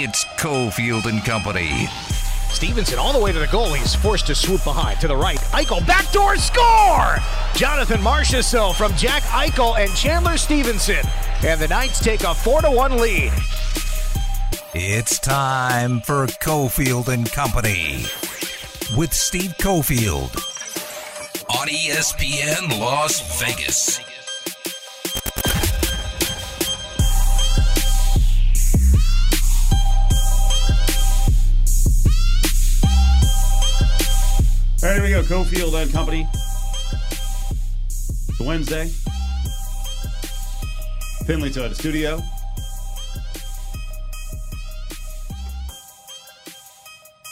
It's Cofield and Company. Stephenson all the way to the goal. He's forced to swoop behind to the right. Eichel backdoor score. Jonathan Marchessault from Jack Eichel and Chandler Stephenson, and the Knights take a four to one lead. It's time for Cofield and Company with Steve Cofield on ESPN Las Vegas. Here we go. Cofield and Company. It's Wednesday. Findlay Toyota Studio.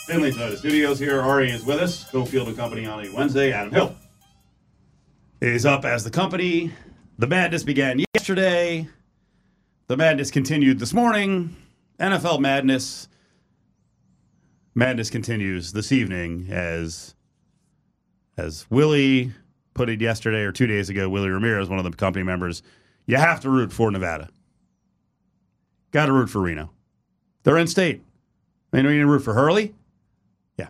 Findlay Toyota Studios here. Ari is with us. Cofield and Company on a Wednesday. Adam Hill is up as the company. The madness began yesterday. The madness continued this morning. NFL madness. Madness continues this evening as as Willie put it yesterday or two days ago, Willie Ramirez, one of the company members, you have to root for Nevada. Got to root for Reno. They're in state. I know you need to root for Hurley. Yeah.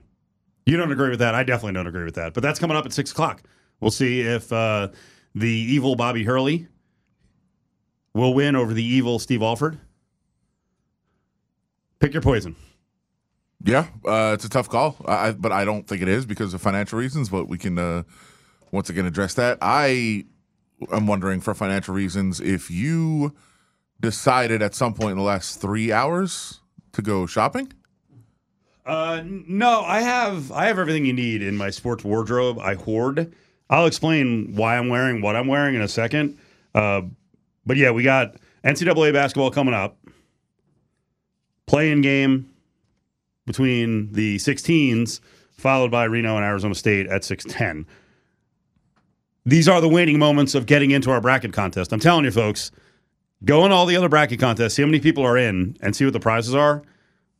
You don't agree with that. I definitely don't agree with that. But that's coming up at 6 o'clock. We'll see if uh, the evil Bobby Hurley will win over the evil Steve Alford. Pick your poison. Yeah, uh, it's a tough call, I, but I don't think it is because of financial reasons. But we can uh, once again address that. I am wondering, for financial reasons, if you decided at some point in the last three hours to go shopping. Uh, no, I have I have everything you need in my sports wardrobe. I hoard. I'll explain why I'm wearing what I'm wearing in a second. Uh, but yeah, we got NCAA basketball coming up. Playing game between the 16s, followed by Reno and Arizona State at 610. These are the waning moments of getting into our bracket contest. I'm telling you, folks, go in all the other bracket contests, see how many people are in, and see what the prizes are.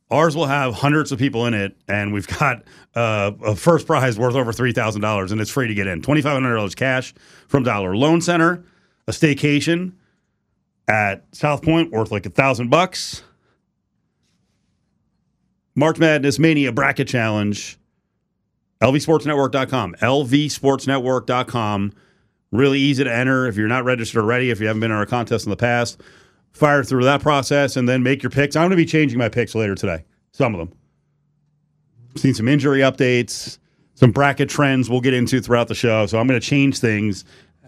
Ours will have hundreds of people in it, and we've got uh, a first prize worth over three thousand dollars, and it's free to get in. Twenty five hundred dollars cash from Dollar Loan Center, a staycation at South Point worth like a thousand bucks. March Madness Mania Bracket Challenge. LVSportsNetwork.com. LVSportsNetwork.com. Really easy to enter if you're not registered already, if you haven't been in our contest in the past. Fire through that process and then make your picks. I'm going to be changing my picks later today. Some of them. Seen some injury updates, some bracket trends we'll get into throughout the show. So I'm going to change things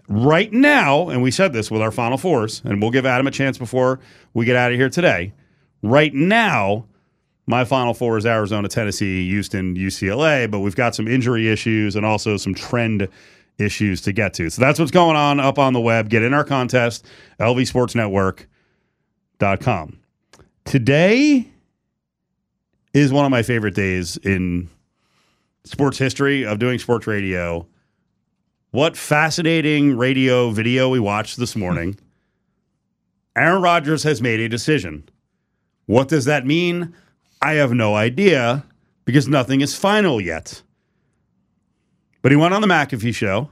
right now. And we said this with our Final Fours, and we'll give Adam a chance before we get out of here today. Right now, my Final Four is Arizona, Tennessee, Houston, UCLA, but we've got some injury issues and also some trend issues to get to. So that's what's going on up on the web. Get in our contest, lvsportsnetwork.com. Today is one of my favorite days in sports history of doing sports radio. What fascinating radio video we watched this morning. Aaron Rodgers has made a decision. What does that mean? I have no idea because nothing is final yet. But he went on the McAfee show,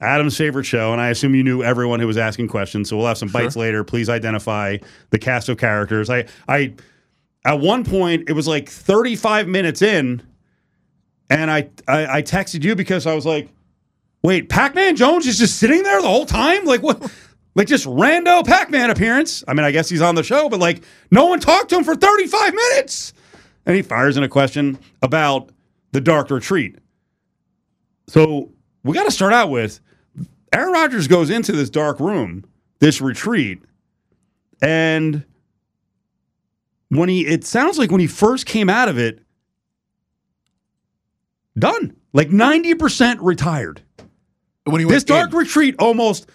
Adam's favorite show, and I assume you knew everyone who was asking questions. So we'll have some bites later. Please identify the cast of characters. I, I, at one point, it was like 35 minutes in, and I, I, I texted you because I was like, "Wait, Pac-Man Jones is just sitting there the whole time? Like what?" Like just rando Pac-Man appearance. I mean, I guess he's on the show, but like no one talked to him for 35 minutes. And he fires in a question about the dark retreat. So we got to start out with Aaron Rodgers goes into this dark room, this retreat, and when he it sounds like when he first came out of it, done. Like 90% retired. When he This dark in, retreat almost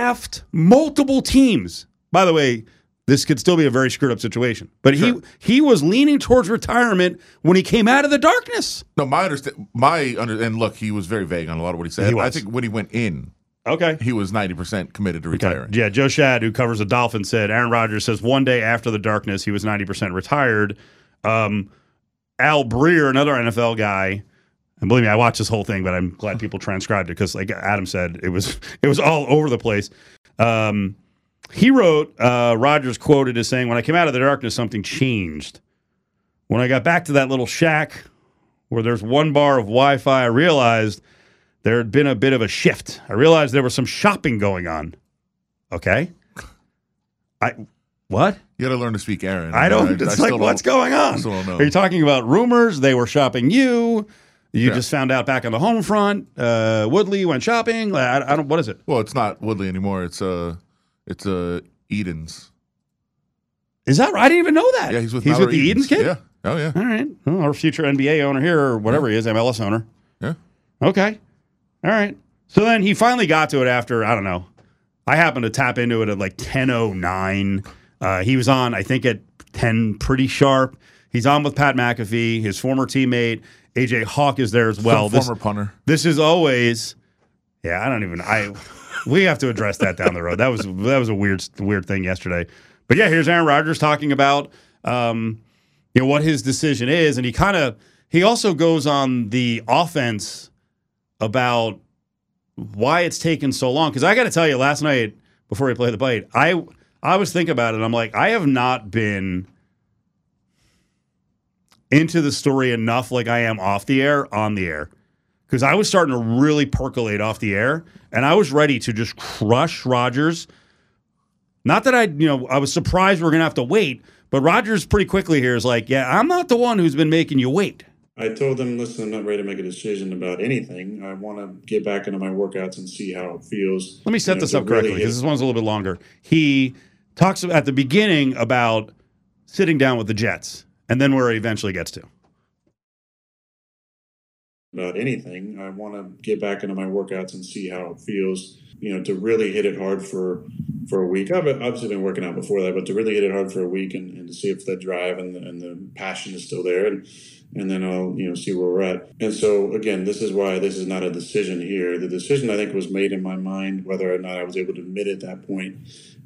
effed multiple teams. By the way, this could still be a very screwed up situation. But Sure. he he was leaning towards retirement when he came out of the darkness. no, my understand, my under, and look, he was very vague on a lot of what he said. He. I think when he went in, Okay. he was ninety percent committed to retiring. Yeah, Joe Schad, who covers the Dolphins, said Aaron Rodgers says one day after the darkness, he was 90% retired. Um, Al Breer, another NFL guy, and believe me, I watched this whole thing, but I'm glad people transcribed it because, like Adam said, it was it was all over the place. Um, he wrote, uh, Rodgers quoted as saying, When I came out of the darkness, something changed. When I got back to that little shack where there's one bar of Wi Fi, I realized there had been a bit of a shift. I realized there was some shopping going on. Okay. I, what? You got to learn to speak Aaron. I don't, it's like, what's going on? still don't know. Are you talking about rumors? They were shopping you. You Yeah. just found out back on the home front. Uh, Woodley went shopping. I, I don't, what is it? Well, it's not Woodley anymore. It's uh, it's uh, Edens. Is that right? I didn't even know that. Yeah, he's with he's Mallory with the Edens kid. Yeah. Oh yeah. All right. Well, our future NBA owner here, or whatever he is, MLS owner. Yeah. Okay. All right. So then he finally got to it after, I don't know. I happened to tap into it at like 10.09. Uh, he was on, I think, at 10 pretty sharp. He's on with Pat McAfee, his former teammate. AJ Hawk is there as well. Some This, former punter. this is always, yeah, I don't even, I, we have to address that down the road. That was, that was a weird, weird thing yesterday. But yeah, here's Aaron Rodgers talking about, um, you know what his decision is, and he kind of he also goes on the offense about why it's taken so long. Because I got to tell you, last night before we played the bite, I I was thinking about it. I'm like, I have not been into the story enough like I am off the air on the air. Because I was starting to really percolate off the air, and I was ready to just crush Rodgers. Not that I, you know, I was surprised we are gonna have to wait, but Rodgers pretty quickly here is like, yeah, I'm not the one who's been making you wait. I told them, listen, I'm not ready to make a decision about anything. I want to get back into my workouts and see how it feels. Let me set You know, this to up correctly because hit- this one's a little bit longer. He talks at the beginning about sitting down with the Jets, and then where he eventually gets to. about anything. I want to get back into my workouts and see how it feels. You know, to really hit it hard for for a week. I've obviously been working out before that, but to really hit it hard for a week and, and to see if the drive and the, and the passion is still there, and and then I'll you know see where we're at. And so again, this is why this is not a decision here. The decision I think was made in my mind whether or not I was able to admit at that point.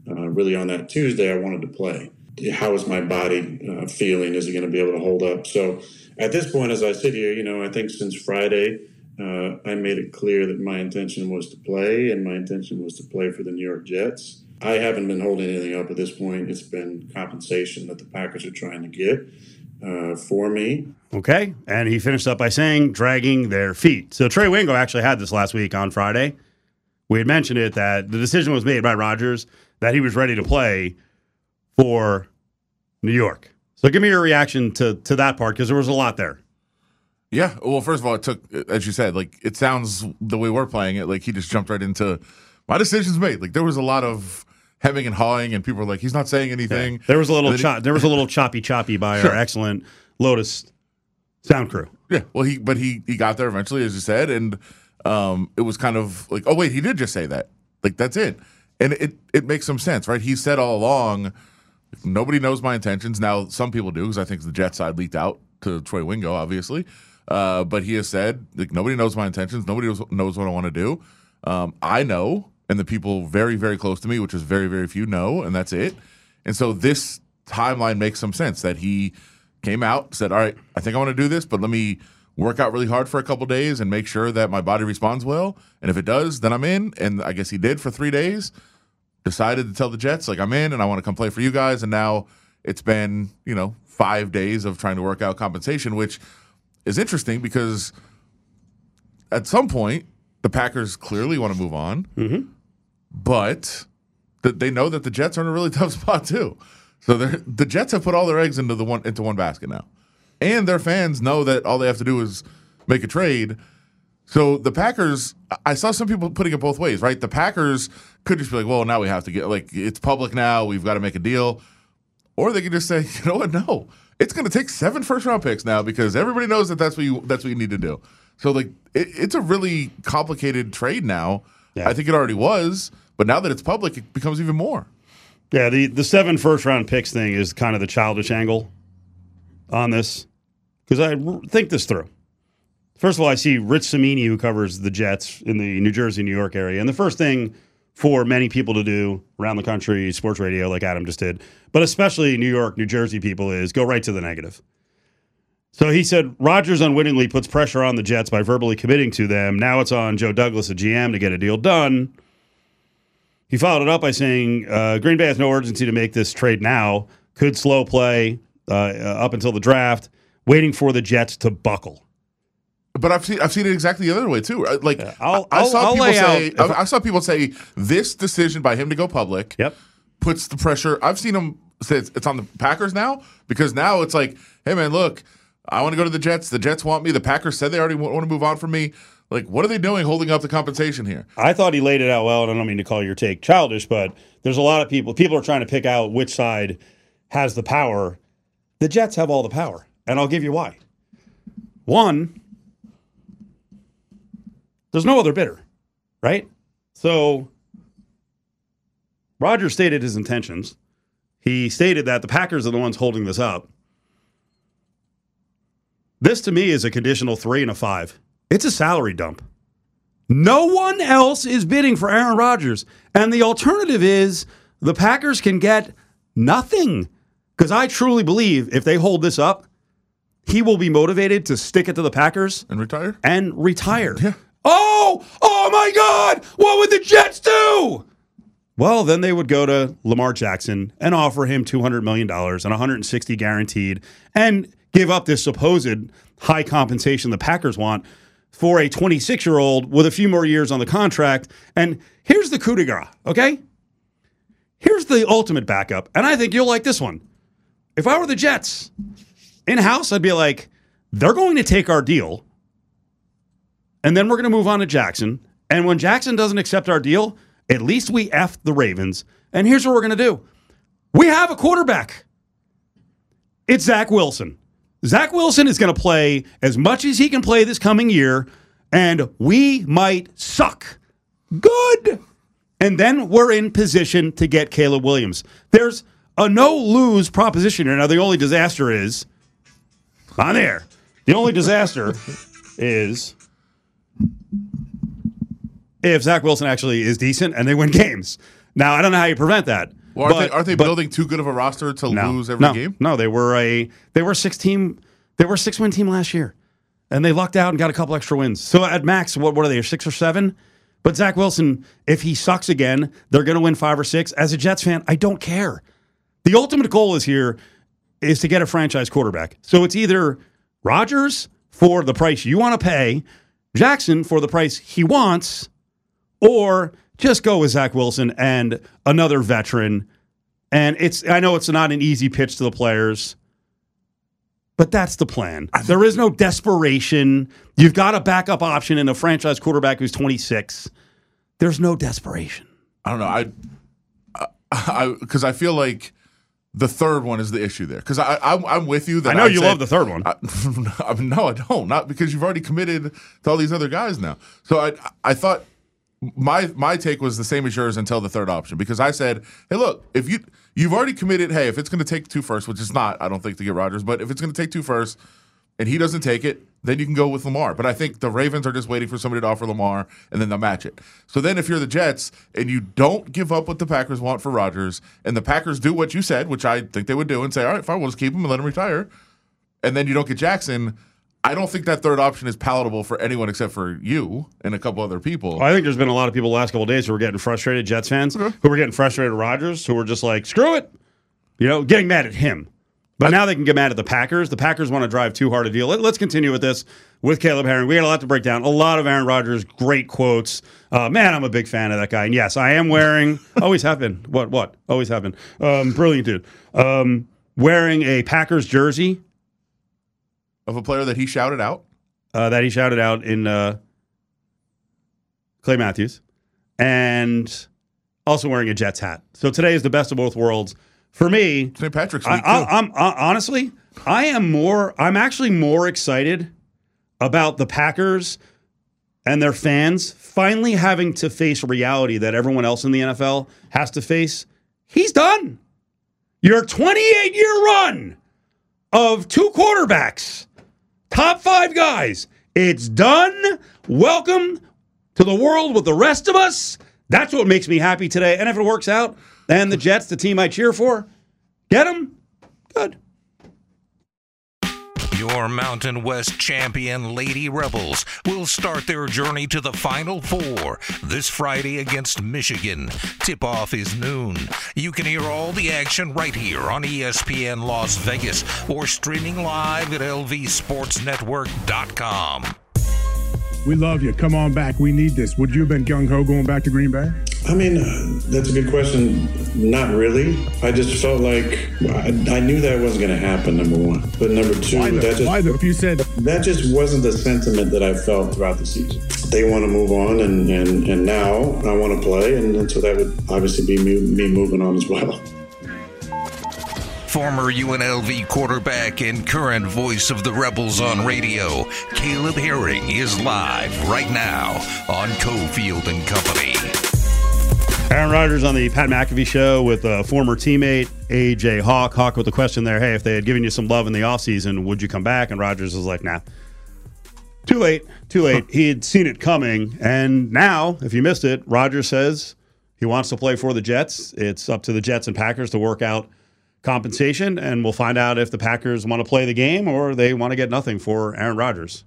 Uh, really, on that Tuesday, I wanted to play. How is my body uh, feeling? Is it going to be able to hold up? So at this point, as I sit here, you know, I think since Friday, uh, I made it clear that my intention was to play, and my intention was to play for the New York Jets. I haven't been holding anything up at this point. It's been compensation that the Packers are trying to get uh, for me. Okay. And he finished up by saying, dragging their feet. So Trey Wingo actually had this last week on Friday. We had mentioned it that the decision was made by Rodgers that he was ready to play for New York. So give me your reaction to, to that part because there was a lot there. Yeah. Well, first of all, it took, as you said, like it sounds the way we're playing it, like he just jumped right into my decision's made. Like there was a lot of hemming and hawing, and people were like, he's not saying anything. There was a little he- there was a little choppy choppy by Sure. our excellent Lotus sound crew. Yeah. Well, he but he he got there eventually, as you said, and um, it was kind of like, oh wait, he did just say that. Like that's it, and it it makes some sense, right? He said all along, nobody knows my intentions. Now some people do because I think the Jet side leaked out to Trey Wingo, obviously. Uh, but he has said like nobody knows my intentions. Nobody knows, knows what I want to do. Um, I know, and the people very very close to me, which is very very few, know, and that's it. And so this timeline makes some sense that he came out, said, All right, I think I want to do this, but let me work out really hard for a couple days and make sure that my body responds well. And if it does, then I'm in. And I guess he did for three days. Decided to tell the Jets, like, I'm in and I want to come play for you guys. And now it's been, you know, five days of trying to work out compensation, which is interesting because at some point, the Packers clearly want to move on, mm-hmm. but th- they know that the Jets are in a really tough spot too. So the Jets have put all their eggs into the one into one basket now, and their fans know that all they have to do is make a trade. So the Packers, I- saw some people putting it both ways, right? The Packers could just be like, "Well, now we have to get like it's public now. We've got to make a deal," or they could just say, "You know what? No, it's going to take seven first round picks now because everybody knows that that's what you that's what you need to do." So like it, it's a really complicated trade now. Yeah. I think it already was, but now that it's public, it becomes even more. Yeah, the, the seven first round picks thing is kind of the childish angle on this because I think this through. First of all, I see Rich Cimini, who covers the Jets in the New Jersey, New York area. And the first thing for many people to do around the country, sports radio, like Adam just did, but especially New York, New Jersey people, is go right to the negative. So he said Rodgers unwittingly puts pressure on the Jets by verbally committing to them. Now it's on Joe Douglas, a GM, to get a deal done. He followed it up by saying uh, Green Bay has no urgency to make this trade now. Could slow play uh, up until the draft, waiting for the Jets to buckle. But I've seen I've seen it exactly the other way too. Uh, Like I'll- I, saw I'll people say I, I saw people say this decision by him to go public Yep. puts the pressure. I've seen him say it's, on the Packers now because now it's like, hey man, look, I want to go to the Jets. The Jets want me. The Packers said they already want, want to move on from me. Like, what are they doing holding up the compensation here? I thought he laid it out well, and I don't mean to call your take childish, but there's a lot of people. People are trying to pick out which side has the power. The Jets have all the power, and I'll give you why. One, there's no other bidder, right? So Rodgers stated his intentions. He stated that the Packers are the ones holding this up. This to me is a conditional three and a five. It's a salary dump. No one else is bidding for Aaron Rodgers. And the alternative is the Packers can get nothing. Because I truly believe if they hold this up, he will be motivated to stick it to the Packers And retire? and retire. Oh, oh my God. What would the Jets do? Well, then they would go to Lamar Jackson and offer him $200 million and 160 guaranteed and give up this supposed high compensation the Packers want for a 26 year old with a few more years on the contract. And here's the coup de grace, okay? Here's the ultimate backup. And I think you'll like this one. If I were the Jets in house, I'd be like, they're going to take our deal and then we're going to move on to Jackson. And when Jackson doesn't accept our deal, at least we F the Ravens. And here's what we're going to do we have a quarterback. It's Zach Wilson. Zach Wilson is going to play as much as he can play this coming year, and we might suck. Good. And then we're in position to get Caleb Williams. There's a no lose proposition here. Now, the only disaster is on there. The only disaster is if Zach Wilson actually is decent and they win games. Now, I don't know how you prevent that. Well, aren't they, aren't they but- building too good of a roster to no, lose every no, game? No, they were a they were six team they were a six win team last year, and they lucked out and got a couple extra wins. So at max, what what are they? Six or seven? But Zach Wilson, if he sucks again, they're going to win five or six. As a Jets fan, I don't care. The ultimate goal is here is to get a franchise quarterback. So it's either Rodgers for the price you want to pay, Jackson for the price he wants, or just go with Zach Wilson and another veteran. And it's I know it's not an easy pitch to the players, but that's the plan. There is no desperation. You've got a backup option in a franchise quarterback who's 26. There's no desperation. I don't know. I, I, because I feel like the third one is the issue there. Because I, I, I'm with you. That I know I'd you love the third one. I, I no, I don't. Not because you've already committed to all these other guys now. So I, I thought my my take was the same as yours until the third option because I said, hey, look, if you you've already committed, hey, if it's going to take two first, which is not, I don't think to get Rodgers, but if it's going to take two first, and he doesn't take it, then you can go with Lamar. But I think the Ravens are just waiting for somebody to offer Lamar, and then they'll match it. So then, if you're the Jets and you don't give up what the Packers want for Rodgers, and the Packers do what you said, which I think they would do, and say, all right, fine, we'll just keep him and let him retire, and then you don't get Jackson. I don't think that third option is palatable for anyone except for you and a couple other people. I think there's been a lot of people the last couple of days who were getting frustrated, Jets fans, who were getting frustrated at Rodgers, who were just like, screw it. You know, getting mad at him. But now they can get mad at the Packers. The Packers want to drive too hard a deal. Let, us continue with this with Caleb Herring. We got a lot to break down. A lot of Aaron Rodgers, great quotes. Uh, man, I'm a big fan of that guy. And yes, I am wearing, always have been. What, what? Always have been. Um, brilliant dude. Um, wearing a Packers jersey Of a player that he shouted out. uh, that he shouted out in uh, Clay Matthews, and also wearing a Jets hat. So today is the best of both worlds for me. St. Patrick's week. I, I'm I, honestly, I am more. I'm actually more excited about the Packers and their fans finally having to face reality that everyone else in the NFL has to face. He's done. Your 28 year run of two quarterbacks, top five guys. It's done. Welcome to the world with the rest of us. That's what makes me happy today. And if it works out, and the Jets, the team I cheer for, get them, good. Your Mountain West champion Lady Rebels will start their journey to the Final Four this Friday against Michigan. Tip off is noon. You can hear all the action right here on ESPN Las Vegas or streaming live at lvsportsnetwork.com. We love you. Come on back. We need this. Would you have been gung ho going back to Green Bay? I mean, uh, that's a good question. Not really. I just felt like I, I knew that wasn't going to happen. Number one, but number two, Why that though? just Why though? If you said that just wasn't the sentiment that I felt throughout the season. They want to move on, and and, and now I want to play, and, and so that would obviously be me, me moving on as well. Former UNLV quarterback and current voice of the Rebels on radio, Caleb Herring is live right now on Cofield and Company. Aaron Rodgers on the Pat McAfee show with a former teammate, AJ Hawk. Hawk with the question there hey, if they had given you some love in the offseason, would you come back? And Rodgers was like, nah. Too late. Too late. he had seen it coming. And now, if you missed it, Rodgers says he wants to play for the Jets. It's up to the Jets and Packers to work out compensation, and we'll find out if the Packers want to play the game or they want to get nothing for Aaron Rodgers.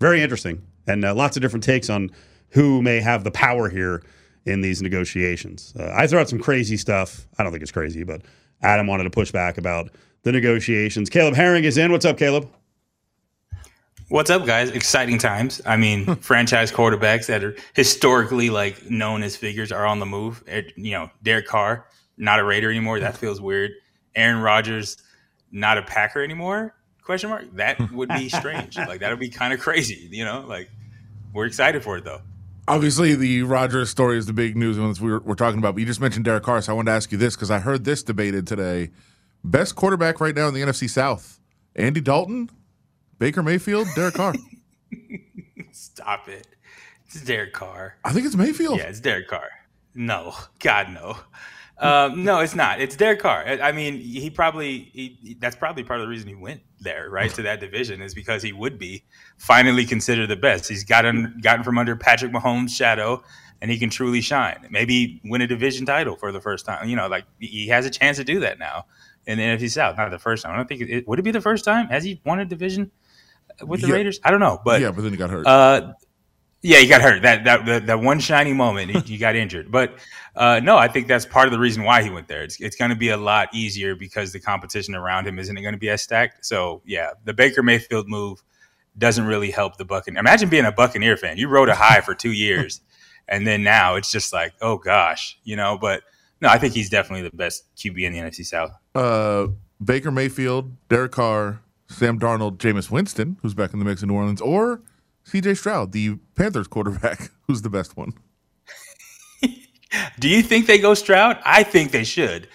Very interesting, and uh, lots of different takes on who may have the power here in these negotiations. Uh, I throw out some crazy stuff. I don't think it's crazy, but Adam wanted to push back about the negotiations. Caleb Herring is in. What's up, Caleb? What's up, guys? Exciting times. I mean, franchise quarterbacks that are historically like known as figures are on the move. You know, Derek Carr, not a Raider anymore. That feels weird. Aaron Rodgers, not a Packer anymore? Question mark. That would be strange. like that would be kind of crazy. You know, like we're excited for it though. Obviously, the Rodgers story is the big news ones we were, we're talking about. But you just mentioned Derek Carr, so I wanted to ask you this because I heard this debated today. Best quarterback right now in the NFC South: Andy Dalton, Baker Mayfield, Derek Carr. Stop it. It's Derek Carr. I think it's Mayfield. Yeah, it's Derek Carr. No, God, no. Um, no, it's not. It's Derek Carr. I I mean, he probably he, that's probably part of the reason he went there, right, to that division is because he would be finally considered the best. He's gotten gotten from under Patrick Mahomes' shadow, and he can truly shine. Maybe win a division title for the first time. You know, like he has a chance to do that now in the NFC South. Not the first time. I don't think it, would it be the first time. Has he won a division with the Yeah. Raiders? I don't know, but yeah, but then he got hurt. uh, yeah, he got hurt. That that that, that one shiny moment, he, he got injured. But uh, no, I think that's part of the reason why he went there. It's it's going to be a lot easier because the competition around him isn't going to be as stacked. So yeah, the Baker Mayfield move doesn't really help the Buccaneer. Imagine being a Buccaneer fan. You rode a high for two years, and then now it's just like, oh gosh, you know. But no, I think he's definitely the best QB in the NFC South. uh, Baker Mayfield, Derek Carr, Sam Darnold, Jameis Winston, who's back in the mix in New Orleans, or C.J. Stroud, the Panthers quarterback, who's the best one? Do you think they go Stroud? I think they should.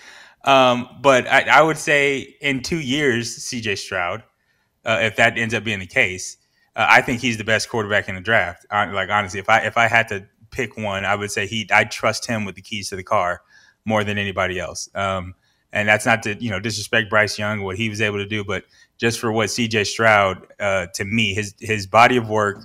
Um, but I, I would say in two years, CJ Stroud, uh, if that ends up being the case, uh, I think he's the best quarterback in the draft. Hon- Like honestly, if I if I had to pick one, I would say he. I trust him with the keys to the car more than anybody else. Um, and that's not to you know disrespect Bryce Young what he was able to do, but just for what CJ Stroud uh, to me his his body of work,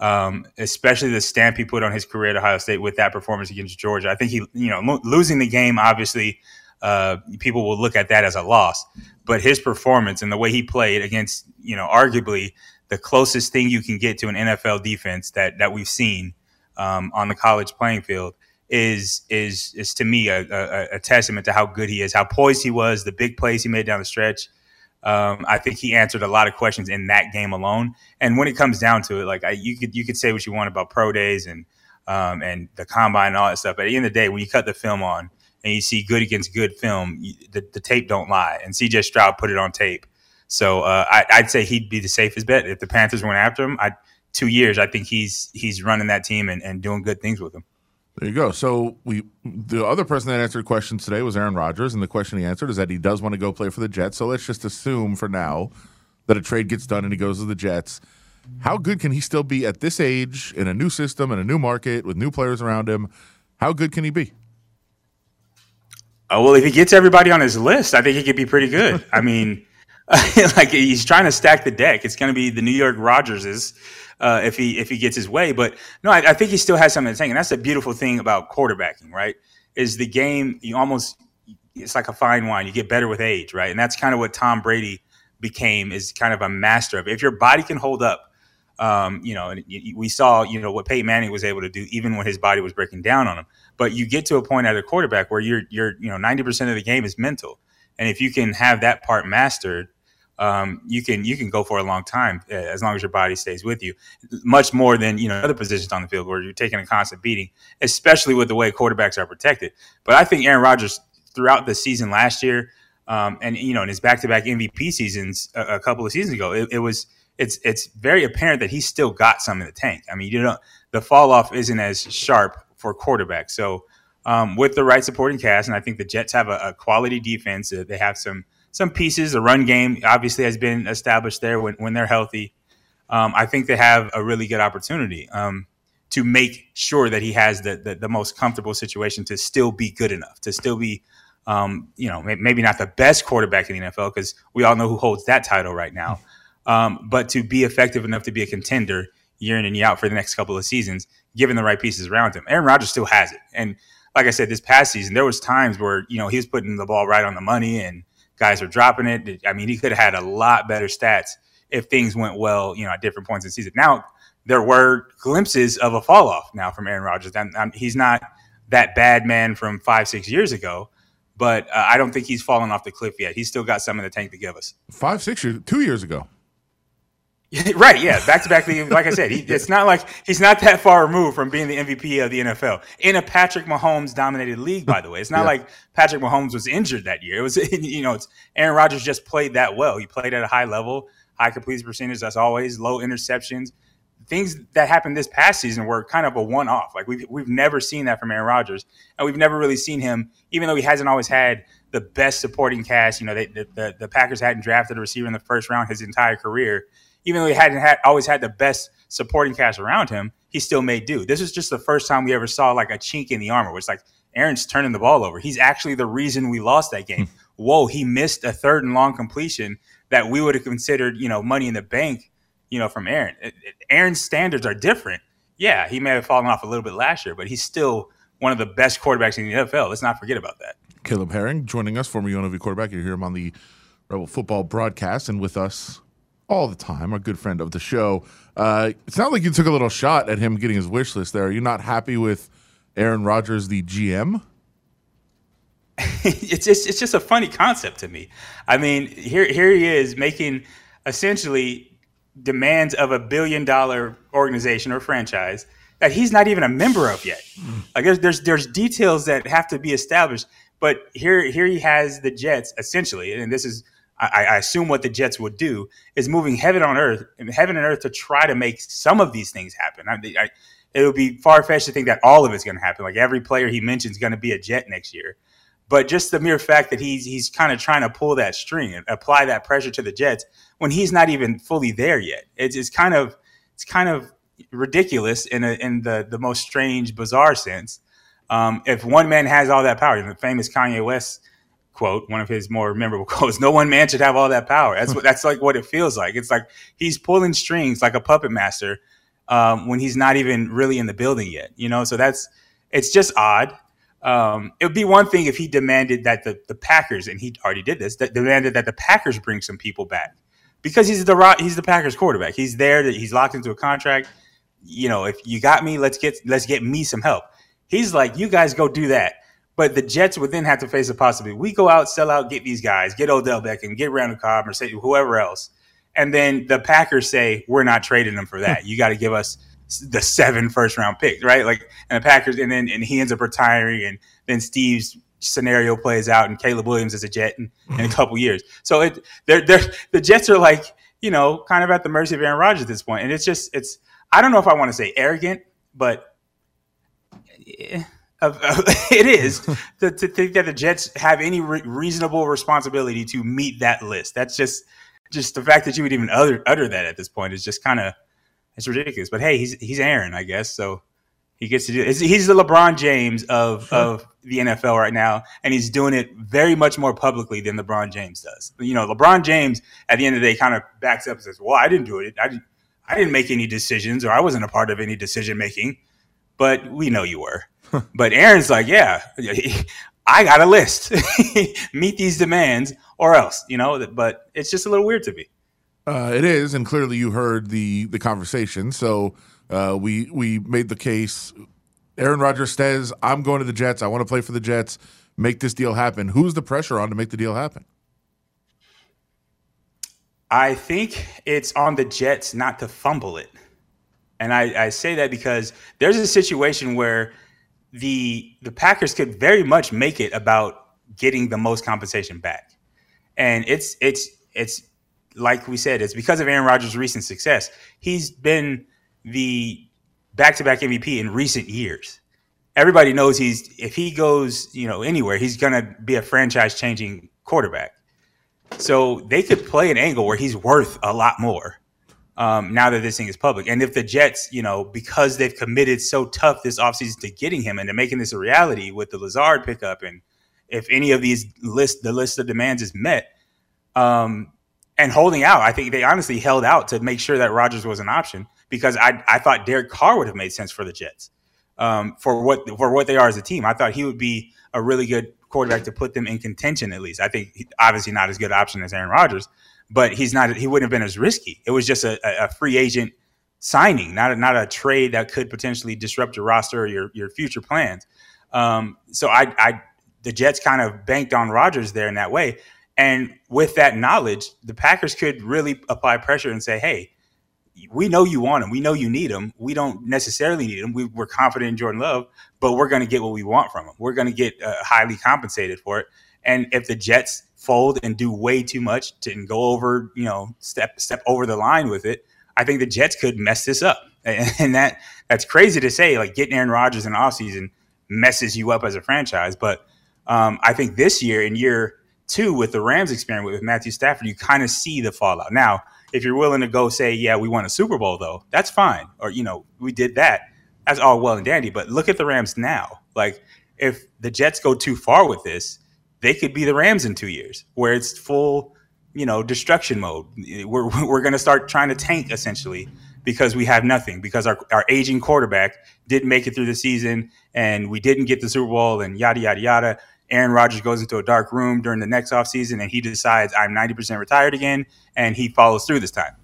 um, especially the stamp he put on his career at Ohio State with that performance against Georgia. I think he you know lo- losing the game obviously uh, people will look at that as a loss, but his performance and the way he played against you know arguably the closest thing you can get to an NFL defense that that we've seen um, on the college playing field is is is to me a, a, a testament to how good he is, how poised he was, the big plays he made down the stretch. Um, I think he answered a lot of questions in that game alone. And when it comes down to it, like I, you could you could say what you want about pro days and um, and the combine and all that stuff, but at the end of the day, when you cut the film on and you see good against good film, you, the, the tape don't lie. And CJ Stroud put it on tape. So uh, I, I'd say he'd be the safest bet if the Panthers went after him. I, two years, I think he's he's running that team and, and doing good things with them. There you go. So we the other person that answered questions today was Aaron Rodgers, and the question he answered is that he does want to go play for the Jets. So let's just assume for now that a trade gets done and he goes to the Jets. How good can he still be at this age in a new system in a new market with new players around him? How good can he be? Oh well, if he gets everybody on his list, I think he could be pretty good. I mean, like he's trying to stack the deck. It's going to be the New York Rodgerses uh, if he if he gets his way. But no, I, I think he still has something to take, and that's the beautiful thing about quarterbacking, right? Is the game you almost it's like a fine wine. You get better with age, right? And that's kind of what Tom Brady became is kind of a master of. If your body can hold up, um, you know, and we saw, you know, what Peyton Manning was able to do even when his body was breaking down on him. But you get to a point at a quarterback where you're, you're, you know, ninety percent of the game is mental, and if you can have that part mastered, um, you can you can go for a long time uh, as long as your body stays with you. Much more than you know other positions on the field where you're taking a constant beating, especially with the way quarterbacks are protected. But I think Aaron Rodgers throughout the season last year, um, and you know in his back-to-back MVP seasons a, a couple of seasons ago, it, it, was it's it's very apparent that he's still got some in the tank. I mean, you know, the fall off isn't as sharp for quarterbacks. So um, with the right supporting cast, and I think the Jets have a, a quality defense. Uh, they have some some pieces. The run game obviously has been established there when, when they're healthy. Um, I think they have a really good opportunity um, to make sure that he has the, the, the most comfortable situation to still be good enough, to still be, um, you know, maybe not the best quarterback in the NFL because we all know who holds that title right now, um, but to be effective enough to be a contender year in and year out for the next couple of seasons, given the right pieces around him. Aaron Rodgers still has it, and like I said, this past season there was times where you know he was putting the ball right on the money and guys are dropping it. I mean, he could have had a lot better stats if things went well, you know, at different points in the season. Now, there were glimpses of a fall off now from Aaron Rodgers. And, um, he's not that bad man from five, six years ago, but uh, I don't think he's fallen off the cliff yet. He's still got some in the tank to give us. Five, six years, two years ago. right, yeah, back to back. Like I said, he, it's not like he's not that far removed from being the MVP of the NFL in a Patrick Mahomes dominated league. By the way, it's not yeah. like Patrick Mahomes was injured that year. It was, you know, it's Aaron Rodgers just played that well. He played at a high level, high completion percentage. That's always low interceptions. Things that happened this past season were kind of a one off. Like we've we've never seen that from Aaron Rodgers, and we've never really seen him, even though he hasn't always had the best supporting cast. You know, they, the, the the Packers hadn't drafted a receiver in the first round his entire career even though he hadn't had always had the best supporting cast around him, he still made do. This is just the first time we ever saw like a chink in the armor, which like Aaron's turning the ball over. He's actually the reason we lost that game. Whoa, he missed a third and long completion that we would have considered, you know, money in the bank, you know, from Aaron. Aaron's standards are different. Yeah, he may have fallen off a little bit last year, but he's still one of the best quarterbacks in the NFL. Let's not forget about that. Caleb Herring joining us, former UNLV quarterback. You hear him on the Rebel Football broadcast, and with us all the time, a good friend of the show. Uh, it's not like you took a little shot at him getting his wish list there. Are you not happy with Aaron Rodgers, the GM? it's just it's just a funny concept to me. I mean, here here he is making essentially demands of a billion dollar organization or franchise that he's not even a member of yet. Like there's there's there's details that have to be established. But here here he has the Jets essentially, and this is I, I, assume what the Jets would do is moving heaven on earth, heaven and earth to try to make some of these things happen. I, I, it would be far fetched to think that all of it's going to happen. Like every player he mentions is going to be a Jet next year. But just the mere fact that he's he's kind of trying to pull that string and apply that pressure to the Jets when he's not even fully there yet, it's, it's kind of it's kind of ridiculous in a, in the the most strange, bizarre sense. Um, if one man has all that power, the famous Kanye West quote, one of his more memorable quotes, no one man should have all that power. That's what that's like what it feels like. It's like he's pulling strings like a puppet master um, when he's not even really in the building yet. You know, so that's it's just odd. Um, it would be one thing if he demanded that the, the Packers, and he already did this, that demanded that the Packers bring some people back because he's the he's the Packers quarterback. He's there. He's locked into a contract. You know, if you got me, let's get let's get me some help. He's like, you guys go do that. But the Jets would then have to face a possibility. We go out, sell out, get these guys, get Odell Beckham, get Randall Cobb, or say whoever else. And then the Packers say, we're not trading them for that. You got to give us the seven first round picks, right? Like, and the Packers, and then and he ends up retiring, and then Steve's scenario plays out, and Caleb Williams is a Jet in, in a mm-hmm. couple years. So it, they're, they're, the Jets are like, you know, kind of at the mercy of Aaron Rodgers at this point. And it's just, it's, I don't know if I want to say arrogant, but. Eh, of, of, it is to, to, think that the Jets have any re- reasonable responsibility to meet that list. That's just just the fact that you would even utter, utter that at this point is just kind of it's ridiculous. But hey, he's he's Aaron, I guess, so he gets to do it. He's the LeBron James of sure. of the NFL right now, and he's doing it very much more publicly than LeBron James does. You know, LeBron James at the end of the day kind of backs up and says, "Well, I didn't do it. I didn't." I didn't make any decisions, or I wasn't a part of any decision making, but we know you were but Aaron's like, yeah, I got a list. Meet these demands or else, you know, but it's just a little weird to me. Uh, it is, and clearly you heard the the conversation. So uh, we we made the case. Aaron Rodgers says, "I'm going to the Jets. I want to play for the Jets. Make this deal happen." Who's the pressure on to make the deal happen? I think it's on the Jets not to fumble it, and I, I say that because there's a situation where the the Packers could very much make it about getting the most compensation back, and it's it's it's like we said, it's because of Aaron Rodgers' recent success. He's been the back-to-back MVP in recent years. Everybody knows he's if he goes, you know, anywhere, he's going to be a franchise-changing quarterback. So they could play an angle where he's worth a lot more um, now that this thing is public. And if the Jets, you know, because they've committed so tough this offseason to getting him and to making this a reality with the Lazard pickup, and if any of these list the list of demands is met, um, and holding out, I think they honestly held out to make sure that Rodgers was an option because I I thought Derek Carr would have made sense for the Jets um, for what for what they are as a team. I thought he would be a really good quarterback to put them in contention at least. I think obviously not as good option as Aaron Rodgers, but he's not. He wouldn't have been as risky. It was just a, a free agent signing, not a, not a trade that could potentially disrupt your roster or your your future plans. Um, so I, I the Jets kind of banked on Rodgers there in that way. And with that knowledge, the Packers could really apply pressure and say, "Hey, we know you want him. We know you need him. We don't necessarily need him. We, are confident in Jordan Love, but we're going to get what we want from him. We're going to get uh, highly compensated for it. And if the Jets fold and do way too much to and go over, you know, step step over the line with it, I think the Jets could mess this up. And that that's crazy to say. Like getting Aaron Rodgers in the offseason messes you up as a franchise. But um, I think this year, in year two, with the Rams experiment with Matthew Stafford, you kind of see the fallout. Now, if you're willing to go say, yeah, we won a Super Bowl though, that's fine. Or, you know, we did that. That's all well and dandy. But look at the Rams now. Like, if the Jets go too far with this, they could be the Rams in two years, where it's full, you know, destruction mode. We're, we're going to start trying to tank essentially because we have nothing, because our, our aging quarterback didn't make it through the season and we didn't get the Super Bowl and yada, yada, yada. Aaron Rodgers goes into a dark room during the next offseason and he decides I'm 90% retired again and he follows through this time.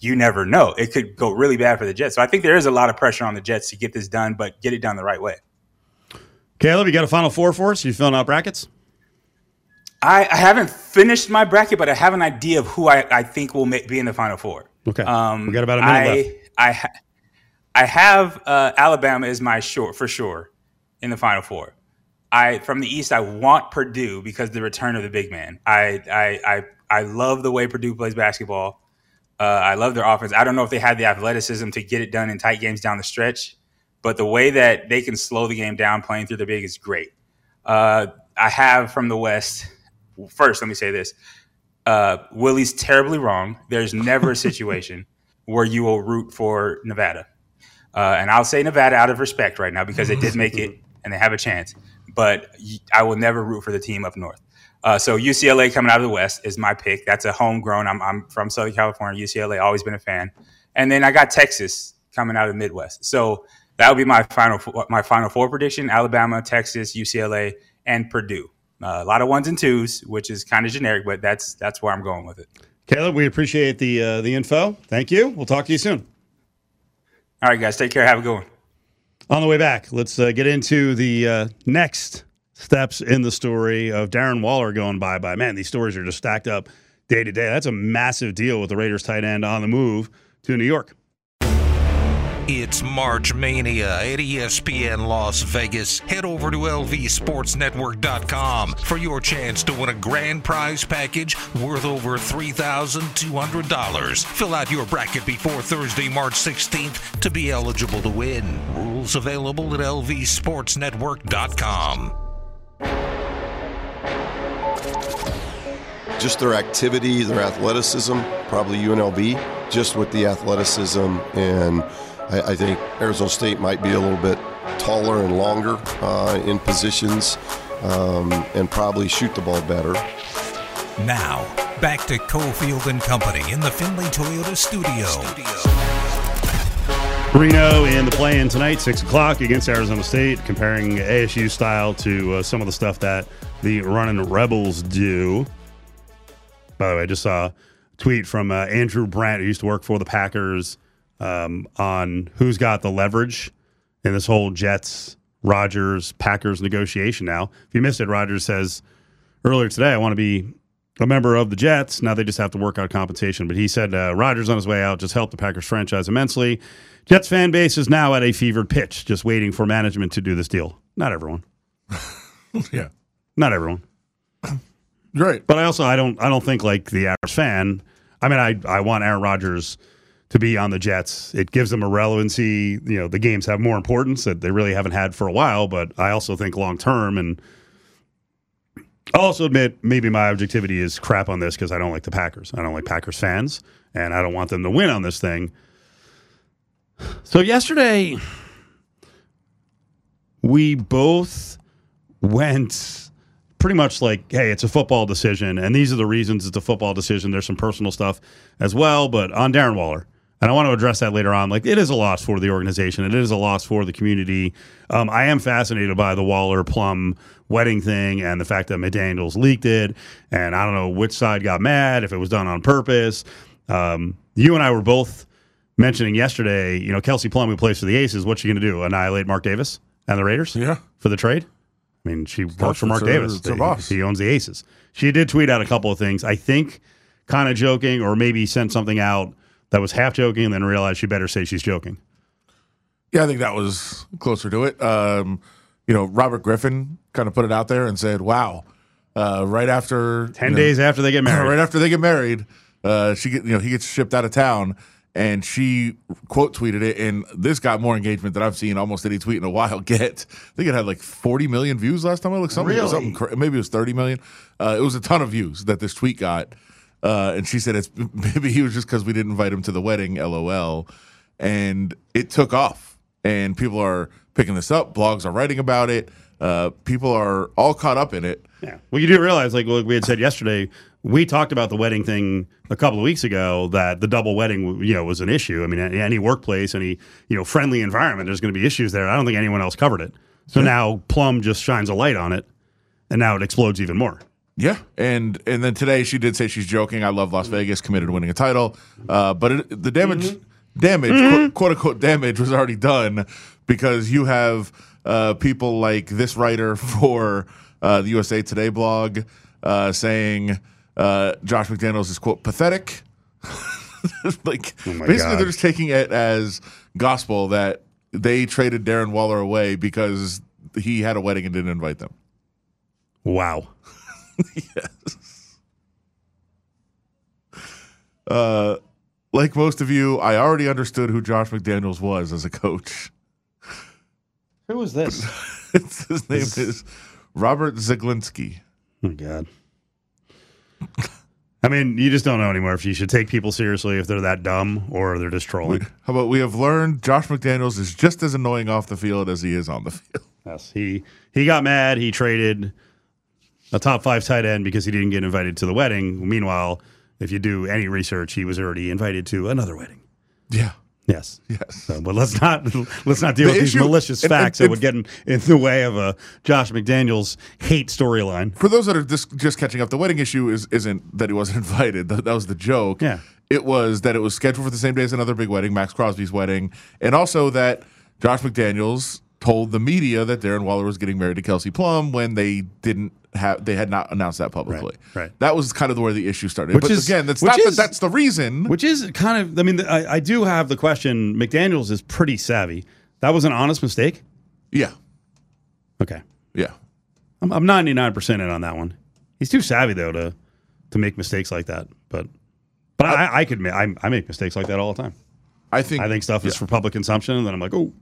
You never know. It could go really bad for the Jets. So I think there is a lot of pressure on the Jets to get this done, but get it done the right way. Caleb, you got a final four for us? You filling out brackets? I, I haven't finished my bracket, but I have an idea of who I, I think will make, be in the final four. Okay. Um, we got about a minute I, left. I, ha- I have uh, Alabama as my short for sure in the final four. I from the East, I want Purdue because the return of the big man. I I I, I love the way Purdue plays basketball. Uh, I love their offense. I don't know if they had the athleticism to get it done in tight games down the stretch, but the way that they can slow the game down playing through the big is great. Uh, I have from the West. First, let me say this: uh, Willie's terribly wrong. There's never a situation where you will root for Nevada, uh, and I'll say Nevada out of respect right now because they did make it and they have a chance but I will never root for the team up north. Uh, so UCLA coming out of the West is my pick. That's a homegrown. I'm, I'm from Southern California. UCLA, always been a fan. And then I got Texas coming out of the Midwest. So that would be my final my final four prediction: Alabama, Texas, UCLA, and Purdue. Uh, a lot of ones and twos, which is kind of generic, but that's that's where I'm going with it. Caleb, we appreciate the uh, the info. Thank you. We'll talk to you soon. All right, guys. Take care. Have a good one. On the way back, let's uh, get into the uh, next steps in the story of Darren Waller going bye bye. Man, these stories are just stacked up day to day. That's a massive deal with the Raiders tight end on the move to New York. It's March Mania at ESPN Las Vegas. Head over to LVSportsNetwork.com for your chance to win a grand prize package worth over $3,200. Fill out your bracket before Thursday, March 16th to be eligible to win. Rules available at LVSportsNetwork.com. Just their activity, their athleticism, probably UNLV, just with the athleticism and I, I, think Arizona State might be a little bit taller and longer uh, in positions um, and probably shoot the ball better. Now, back to Cofield and Company in the Findlay Toyota studio. studio. Reno in the play-in tonight, six o'clock against Arizona State, comparing ASU style to uh, some of the stuff that the running Rebels do. By the way, I just saw a tweet from uh, Andrew Brandt, who used to work for the Packers, um, on who's got the leverage in this whole Jets, Rodgers, Packers negotiation. Now, if you missed it, Rodgers says earlier today, I want to be a member of the Jets. Now they just have to work out compensation. But he said uh, Rodgers on his way out just helped the Packers franchise immensely. Jets fan base is now at a fevered pitch, just waiting for management to do this deal. Not everyone. yeah. Not everyone. Right. But I also I don't I don't think like the average fan. I mean I I want Aaron Rodgers to be on the Jets. It gives them a relevancy. You know the games have more importance that they really haven't had for a while. But I also think long term and. I'll also admit maybe my objectivity is crap on this because I don't like the Packers. I don't like Packers fans, and I don't want them to win on this thing. So yesterday, we both went pretty much like, hey, it's a football decision, and these are the reasons it's a football decision. There's some personal stuff as well, but on Darren Waller. And I want to address that later on. Like, it is a loss for the organization. It is a loss for the community. Um, I am fascinated by the Waller Plum wedding thing and the fact that McDaniels leaked it. And I don't know which side got mad, if it was done on purpose. Um, you and I were both mentioning yesterday, you know, Kelsey Plum, who plays for the Aces, what's she going to do? Annihilate Mark Davis and the Raiders? Yeah. For the trade? I mean, she works for Mark her- Davis. it's her He- boss. He owns the Aces. She did tweet out a couple of things. I think kind of joking, or maybe sent something out that was half joking and then realized she better say she's joking. Yeah, I think that was closer to it. Um, you know, Robert Griffin kind of put it out there and said, "Wow, uh, right after 10 you know, days after they get married. right after they get married, uh, she get you know he gets shipped out of town." And she quote tweeted it, and this got more engagement than I've seen almost any tweet in a while get. I think it had like 40 million views last time I looked. Something, Really? something maybe it was 30 million. Uh, it was a ton of views that this tweet got. Uh, and she said it's maybe he was just because we didn't invite him to the wedding, lol. And it took off, and people are picking this up. Blogs are writing about it. Uh, people are all caught up in it. Yeah. Well, you do realize, like we had said yesterday, we talked about the wedding thing a couple of weeks ago. That the double wedding, you know, was an issue. I mean, any any workplace, any you know, friendly environment, there's going to be issues there. I don't think anyone else covered it. So now Plum just shines a light on it, and now it explodes even more. Yeah, and and then today she did say she's joking. I love Las Vegas, committed to winning a title, uh, but it, the damage, damage, quote, quote unquote damage, was already done because you have uh, people like this writer for uh, the USA Today blog uh, saying uh, Josh McDaniels is quote pathetic. like my basically, God. they're just taking it as gospel that they traded Darren Waller away because he had a wedding and didn't invite them. Wow. Uh, like most of you, I already understood who Josh McDaniels was as a coach. Who was this? His name is Robert Zeglinski. Oh God. I mean, you just don't know anymore if you should take people seriously if they're that dumb or they're just trolling. How about we have learned Josh McDaniels is just as annoying off the field as he is on the field. Yes, he he got mad. He traded a top five tight end because he didn't get invited to the wedding. Meanwhile, if you do any research, he was already invited to another wedding. Yeah. Yes. Yes. So, but let's not let's not deal The with these issue- malicious and- and- facts that would get in, in the way of a Josh McDaniels hate storyline. For those that are just, just catching up, the wedding issue is, isn't that he wasn't invited. That, that was the joke. Yeah. It was that it was scheduled for the same day as another big wedding, Maxx Crosby's wedding, and also that Josh McDaniels told the media that Darren Waller was getting married to Kelsey Plum when they didn't have they had not announced that publicly. right. That was kind of where the issue started. Which but is- again, that's not is- that that's the reason. Which is kind of, I mean, I, I do have the question. McDaniels is pretty savvy. That was an honest mistake. yeah. Okay. Yeah. I'm, I'm 99% in on that one. He's too savvy though to to make mistakes like that. But but I, I could ma- I, I make mistakes like that all the time. I think I think stuff is for public consumption, and then I'm like, oh,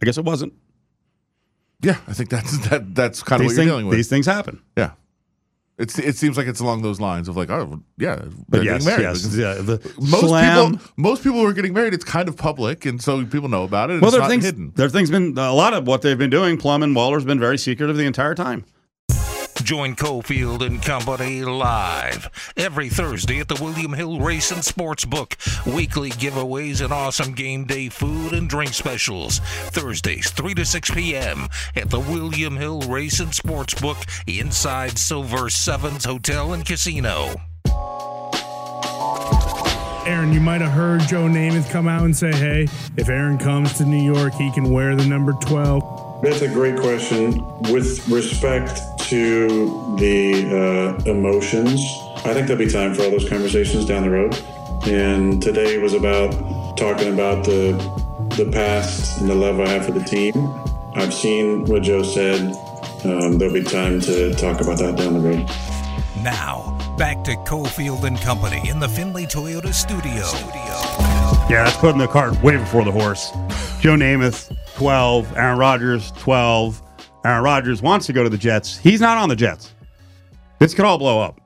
I guess it wasn't. Yeah, I think that's that that's kind of what you're dealing with. these things happen. yeah. It's, it seems like it's along those lines of like, oh, yeah, But they're yes, getting married. yes, yeah, the most slam. people most people who are getting married it's kind of public and so people know about it and well, it's there are things. hidden There things been a lot of what they've been doing. Plum and Waller's been very secretive the entire time. Join Cofield and Company live every Thursday at the William Hill Racing Sportsbook. Weekly giveaways and awesome game day food and drink specials. Thursdays, 3 to 6 p.m. at the William Hill Racing Sportsbook inside Silver Sevens Hotel and Casino. Aaron, you might have heard Joe Namath come out and say, hey, if Aaron comes to New York, he can wear the number 12. That's a great question. With respect to the uh, emotions, I think there'll be time for all those conversations down the road. And today was about talking about the the past and the love I have for the team. I've seen what Joe said. Um, there'll be time to talk about that down the road. Now, back to Cofield and Company in the Findlay Toyota studio. Yeah, that's putting the cart way before the horse. Joe Namath, 12. Aaron Rodgers, 12. Aaron Rodgers wants to go to the Jets. He's not on the Jets. This could all blow up.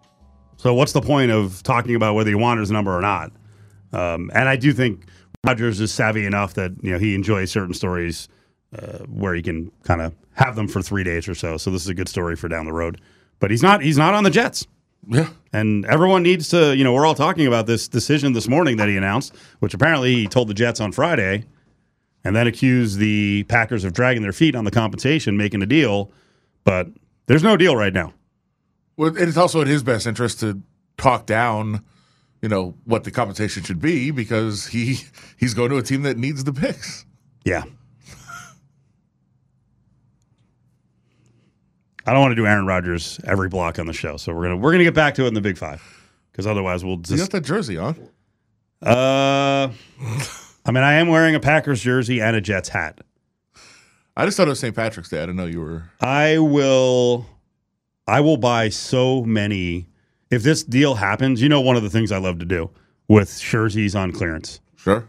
So, what's the point of talking about whether he wants his number or not? Um, and I do think Rodgers is savvy enough that you know he enjoys certain stories uh, where he can kind of have them for three days or so. So this is a good story for down the road. But he's not. He's not on the Jets. Yeah. And everyone needs to, you know, we're all talking about this decision this morning that he announced, which apparently he told the Jets on Friday, and then accuse the Packers of dragging their feet on the compensation, making a deal. But there's no deal right now. Well, it's also in his best interest to talk down, you know, what the compensation should be because he he's going to a team that needs the picks. Yeah. I don't want to do Aaron Rodgers every block on the show, so we're gonna we're gonna get back to it in the Big Five because otherwise we'll You just got that jersey on. uh. I mean, I am wearing a Packers jersey and a Jets hat. I just thought it was St. Patrick's Day. I didn't know you were. I will I will buy so many if this deal happens, you know one of the things I love to do with jerseys on clearance. Sure.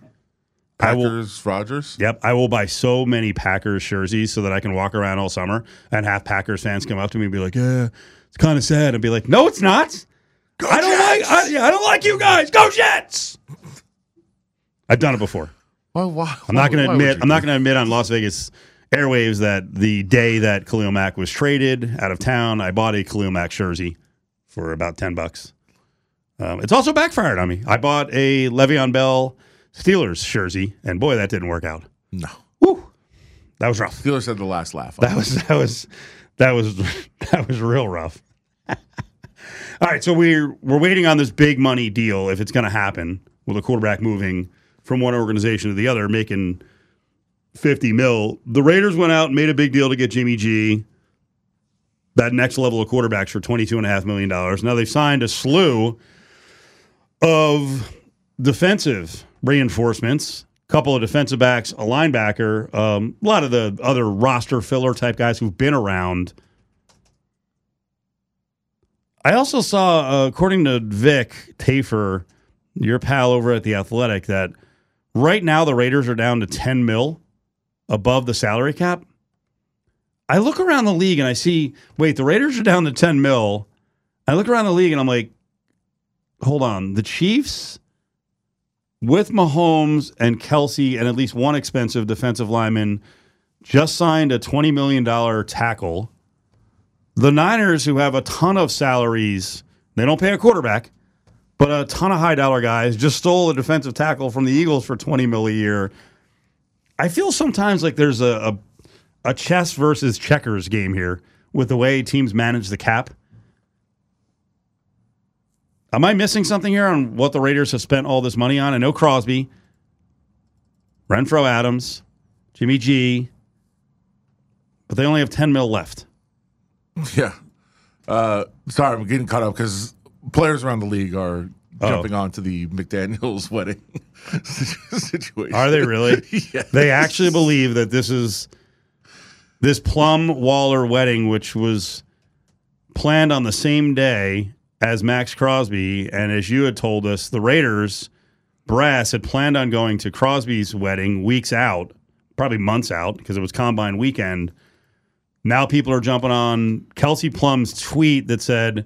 I will- Packers, Rodgers. Yep, I will buy so many Packers jerseys so that I can walk around all summer and have Packers fans come up to me and be like, "Yeah, it's kind of sad." And be like, "No, it's not. I don't like I, yeah, I don't like you guys. Go Jets." I've done it before. Why, why, I'm not going to admit. I'm not going to admit on Las Vegas airwaves that the day that Khalil Mack was traded out of town, I bought a Khalil Mack jersey for about ten bucks. Um, it's also backfired on me. I bought a Le'Veon Bell Steelers jersey, and boy, that didn't work out. No. Woo, that was rough. Steelers had the last laugh. That was that was that was that was real rough. All right, so we're we're waiting on this big money deal if it's going to happen with a quarterback moving from one organization to the other, making fifty mil. The Raiders went out and made a big deal to get Jimmy G. That next level of quarterbacks for twenty two and a half million dollars. Now they've signed a slew of defensive reinforcements. A couple of defensive backs, a linebacker, um, a lot of the other roster filler type guys who've been around. I also saw, uh, according to Vic Tafur, your pal over at the Athletic, that right now the Raiders are down to 10 mil above the salary cap. I look around the league and I see, wait, the Raiders are down to 10 mil. I look around the league and I'm like, hold on, the Chiefs with Mahomes and Kelce and at least one expensive defensive lineman just signed a $20 million tackle. The Niners, who have a ton of salaries, they don't pay a quarterback, but a ton of high dollar guys, just stole a defensive tackle from the Eagles for 20 mil a year. I feel sometimes like there's a, a, a chess versus checkers game here with the way teams manage the cap. Am I missing something here on what the Raiders have spent all this money on? I know Crosby, Renfrow Adams, Jimmy G, but they only have 10 mil left. Yeah. Uh, sorry, I'm getting caught up because players around the league are Oh. jumping on to the McDaniels wedding situation. Are they really? Yes. They actually believe that this is this Plum Waller wedding, which was planned on the same day as Maxx Crosby. And as you had told us, the Raiders brass had planned on going to Crosby's wedding weeks out, probably months out, because it was combine weekend. Now people are jumping on Kelsey Plum's tweet that said,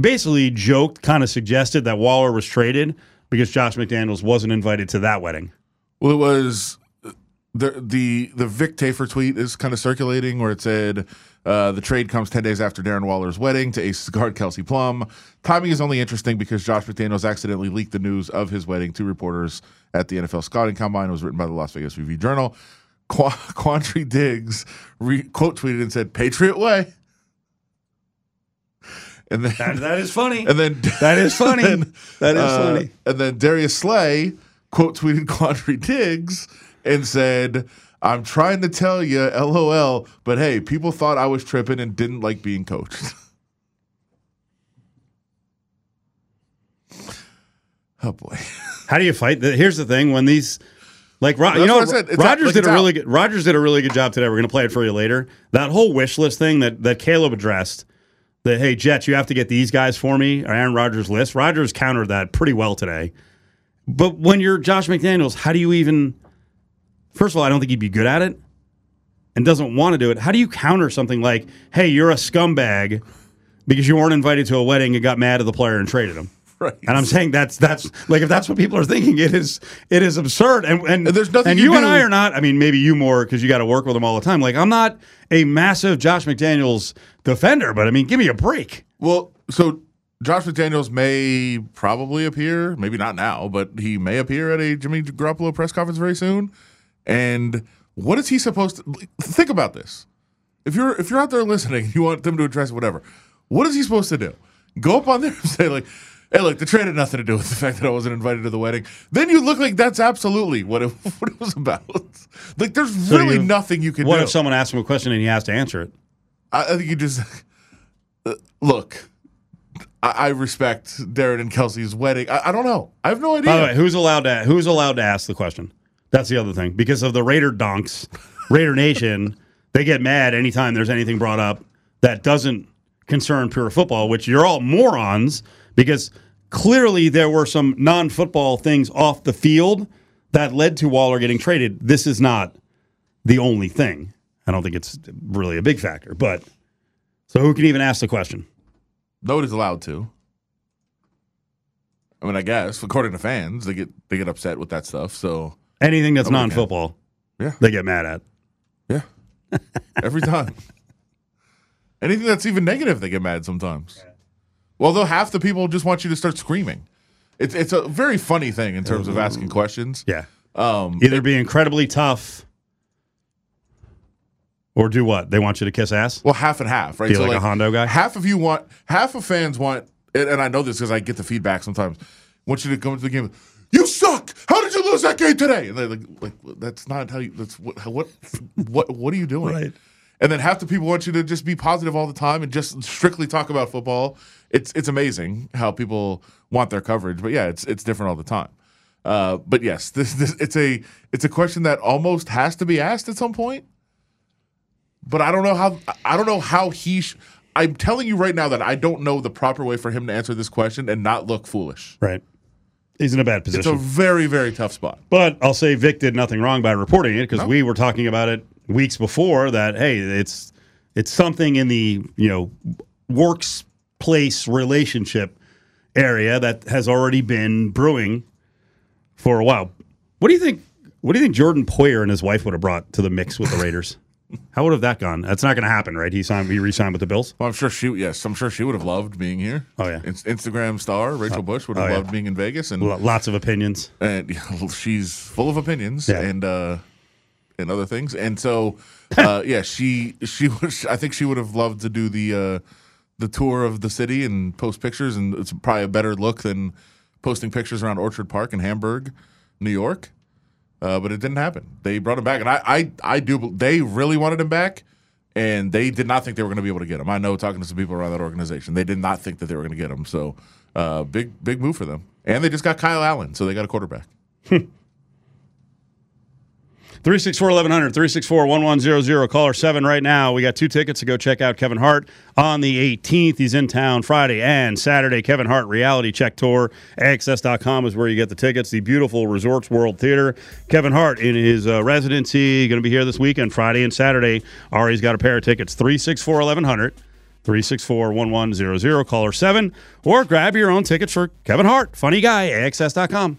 basically joked, kind of suggested that Waller was traded because Josh McDaniels wasn't invited to that wedding. Well, it was the the the Vic Tafur tweet is kind of circulating where it said uh, the trade comes ten days after Darren Waller's wedding to Aces guard Kelsey Plum. Timing is only interesting because Josh McDaniels accidentally leaked the news of his wedding to reporters at the NFL Scouting Combine. It was written by the Las Vegas Review Journal. Qu- Quandre Diggs re- quote tweeted and said, "Patriot way." And then That, that is funny. and then that is funny. then, that is uh, funny. And then Darius Slay quote tweeted Quandre Diggs and said, "I'm trying to tell you, LOL, but hey, people thought I was tripping and didn't like being coached." oh boy, How do you fight? Here's the thing: when these, like, Ro- you know, what I said. It's out- Rodgers like, did a really good. Rodgers did a really good job today. We're going to play it for you later. That whole wish list thing that that Caleb addressed. Hey, Jets, you have to get these guys for me. Or Aaron Rodgers list. Rodgers countered that pretty well today. But when you're Josh McDaniels, how do you even? First of all, I don't think he'd be good at it, and doesn't want to do it. How do you counter something like, "Hey, you're a scumbag"? Because you weren't invited to a wedding and got mad at the player and traded him. Right? And I'm saying that's that's like if that's what people are thinking, it is it is absurd. And and, And there's nothing And you you and I are not. I mean, maybe you more because you got to work with him all the time. Like I'm not a massive Josh McDaniels defender, but I mean, give me a break. Well, so Josh McDaniels may probably appear, maybe not now, but he may appear at a Jimmy Garoppolo press conference very soon. And what is he supposed to think about this? If you're if you're out there listening, you want them to address whatever. What is he supposed to do? Go up on there and say like, "Hey, look, the trade had nothing to do with the fact that I wasn't invited to the wedding." Then you look like that's absolutely what it, what it was about. like, there's So really you- nothing you can What do. if someone asks him a question and he has to answer it? I, I think you just uh, look. I, I respect Darren and Kelsey's wedding. I, I don't know. I have no idea. By the way, who's allowed to who's allowed to ask the question? That's the other thing because of the Raider donks, Raider Nation. They get mad anytime there's anything brought up that doesn't concern pure football, which you're all morons because clearly there were some non-football things off the field that led to Waller getting traded. This is not the only thing. I don't think it's really a big factor, but so who can even ask the question? Nobody's allowed to. I mean, I guess according to fans, they get they get upset with that stuff. So Anything that's non-football, Yeah. they get mad at. yeah, every time. Anything that's even negative, they get mad sometimes. Well, though half the people just want you to start screaming. It's it's a very funny thing in terms of asking questions. Yeah. Um, Either be incredibly tough or do what? They want you to kiss ass? Well, half and half, right? Be like a Hondo guy? Half of you want, half of fans want, and, and I know this because I get the feedback sometimes. Want you to come to the game. You suck. How did you lose that game today? And they're like, like that's not how you. That's what. What? What? What are you doing? Right. And then half the people want you to just be positive all the time and just strictly talk about football. It's it's amazing how people want their coverage, but yeah, it's it's different all the time. Uh, but yes, this, this it's a it's a question that almost has to be asked at some point but I don't know how I don't know how he. Sh- I'm telling you right now that I don't know the proper way for him to answer this question and not look foolish. Right. He's in a bad position. It's a very very tough spot. but I'll say Vic did nothing wrong by reporting it because we were talking about it weeks before that hey, it's it's something in the, you know, workplace relationship area that has already been brewing for a while. What do you think what do you think Jordan Poyer and his wife would have brought to the mix with the Raiders? How would have that gone? That's not going to happen, right? He signed. He re-signed with the Bills. Well, I'm sure she. Yes, I'm sure she would have loved being here. Oh, yeah. In- Instagram star Rachel Bush would have oh, yeah. loved being in Vegas, and Lots of opinions. and she's full of opinions Yeah. and uh and other things. And so uh yeah she she was i think she would have loved to do the uh the tour of the city and post pictures. And it's probably a better look than posting pictures around orchard park in hamburg new york. Uh, but it didn't happen. They brought him back. And i i, I do they really wanted him back. And they did not think they were going to be able to get him. I know talking to some people around that organization they did not think that they were going to get him. So uh big big move for them. And they just got kyle allen so they got a quarterback 364 1100, 364 1100, caller 7 right now. We got two tickets to go check out Kevin Hart on the 18th. He's in town Friday and Saturday. Kevin Hart Reality Check Tour. AXS.com is where you get the tickets. The beautiful Resorts World Theater. Kevin Hart in his uh, residency, going to be here this weekend, Friday and Saturday. Ari's got a pair of tickets, 364 1100. 364 1100, caller 7, or grab your own tickets for Kevin Hart. Funny guy, AXS.com.